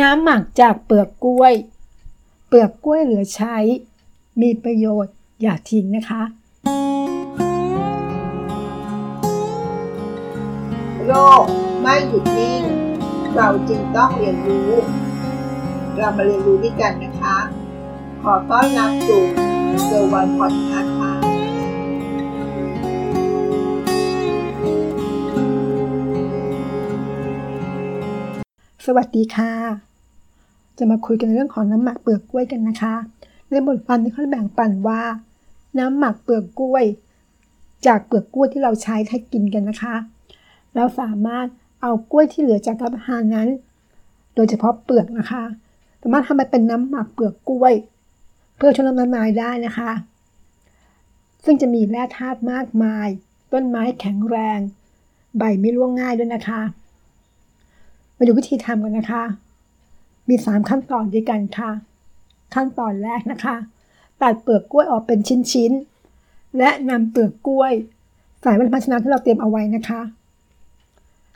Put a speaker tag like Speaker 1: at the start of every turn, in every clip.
Speaker 1: น้ำหมักจากเปลือกกล้วย เปลือกกล้วยเหลือใช้ มีประโยชน์อย่าทิ้งนะคะ
Speaker 2: โลกไม่หยุดนิ่ง เราจึงต้องเรียนรู้ เรามาเรียนรู้ด้วยกันนะคะ ขอต้อนรับสู่เซอร์วันพอดคาสต์ค่ะ
Speaker 1: สวัสดีค่ะ จะมาคุยกันเรื่องของน้ำหมักเปลือกกล้วยกันนะคะ ในบทความนี้เขาแบ่งปันว่า น้ำหมักเปลือกกล้วย จากเปลือกกล้วยที่เราใช้ให้กินกันนะคะ เราสามารถเอากล้วยที่เหลือจากรับประทานนั้น โดยเฉพาะเปลือกนะคะ สามารถทำมาเป็นน้ำหมักเปลือกกล้วย เพื่อช่วยลดน้ำลายได้นะคะ ซึ่งจะมีแร่ธาตุมากมาย ต้นไม้แข็งแรง ใบไม่ร่วงง่ายด้วยนะคะ มาดูวิธีทำกันนะคะ มี 3 ขั้นตอนด้วยกันค่ะ ขั้นตอนแรกนะคะ ตัดเปลือกกล้วยออกเป็นชิ้นๆ และนำเปลือกกล้วยใส่ไว้ในภาชนะที่เราเตรียมเอาไว้นะคะ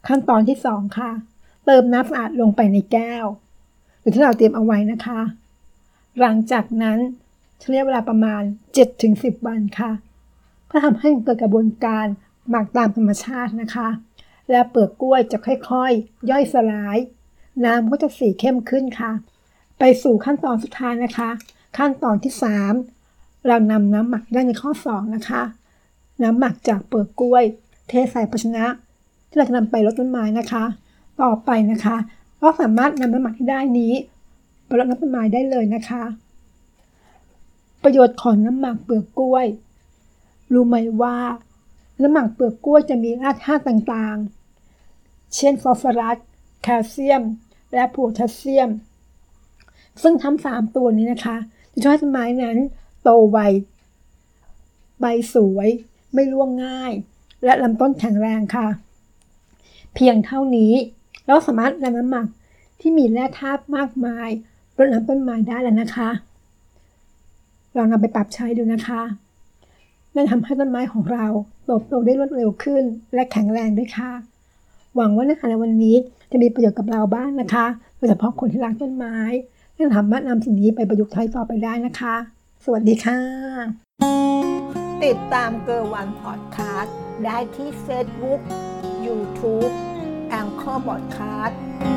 Speaker 1: ขั้นตอนที่ 2 ค่ะ เติมน้ำสะอาดลงไปในแก้ว หรือที่เราเตรียมเอาไว้นะคะ หลังจากนั้นใช้ระยเวลาประมาณ 7-10 วันค่ะเพื่อทำให้เกิดกระบวนการหมักตามธรรมชาตินะคะ และเปลือกกล้วยจะค่อยๆ ย่อยสลาย น้ำก็จะสีเข้มขึ้นค่ะ ไปสู่ขั้นตอนสุดท้ายนะคะ ขั้นตอนที่ 3 เรานำน้ำหมักได้ในข้อ 2 นะคะ น้ำหมักจากเปลือกกล้วย เทใส่ภาชนะที่เราจะนำไปรดต้นไม้นะคะ ต่อไปนะคะเราสามารถนำน้ำหมักที่ได้นี้ไปรดน้ำต้นไม้ได้เลยนะคะ ประโยชน์ของน้ำหมักเปลือกกล้วย รู้ไหมว่า น้ำหมักเปลือกกล้วยจะมีธาตุต่างๆ เช่นฟอสฟอรัส แคลเซียม และโพแทสเซียม ซึ่งทั้งสามตัวนี้นะคะ จะช่วยให้ต้นไม้นั้น โตไวใบสวย ไม่ร่วงง่าย และลำต้นแข็งแรงค่ะ เพียงเท่านี้เราสามารถนำน้ำหมักที่มีแร่ธาตุมากมายรดน้ำต้นไม้ได้แล้วนะคะ ลองนำไปปรับใช้ดูนะคะนั่นทำให้ต้นไม้ของเราเติบโตได้รวดเร็วขึ้น และแข็งแรงด้วยค่ะ หวังว่าเนื้อหาในวันนี้จะมีประโยชน์กับเราบ้างนะคะโดยเฉพาะคนที่รักต้นไม้และสามารถนำสิ่งนี้ไปประยุกต์ใช้ต่อไปได้นะคะ สวัสดีค่ะ
Speaker 2: ติดตามเกอร์วันพอดคาสต์ได้ที่เฟซบุ๊กยูทูบแองเกอร์บอดคาสต์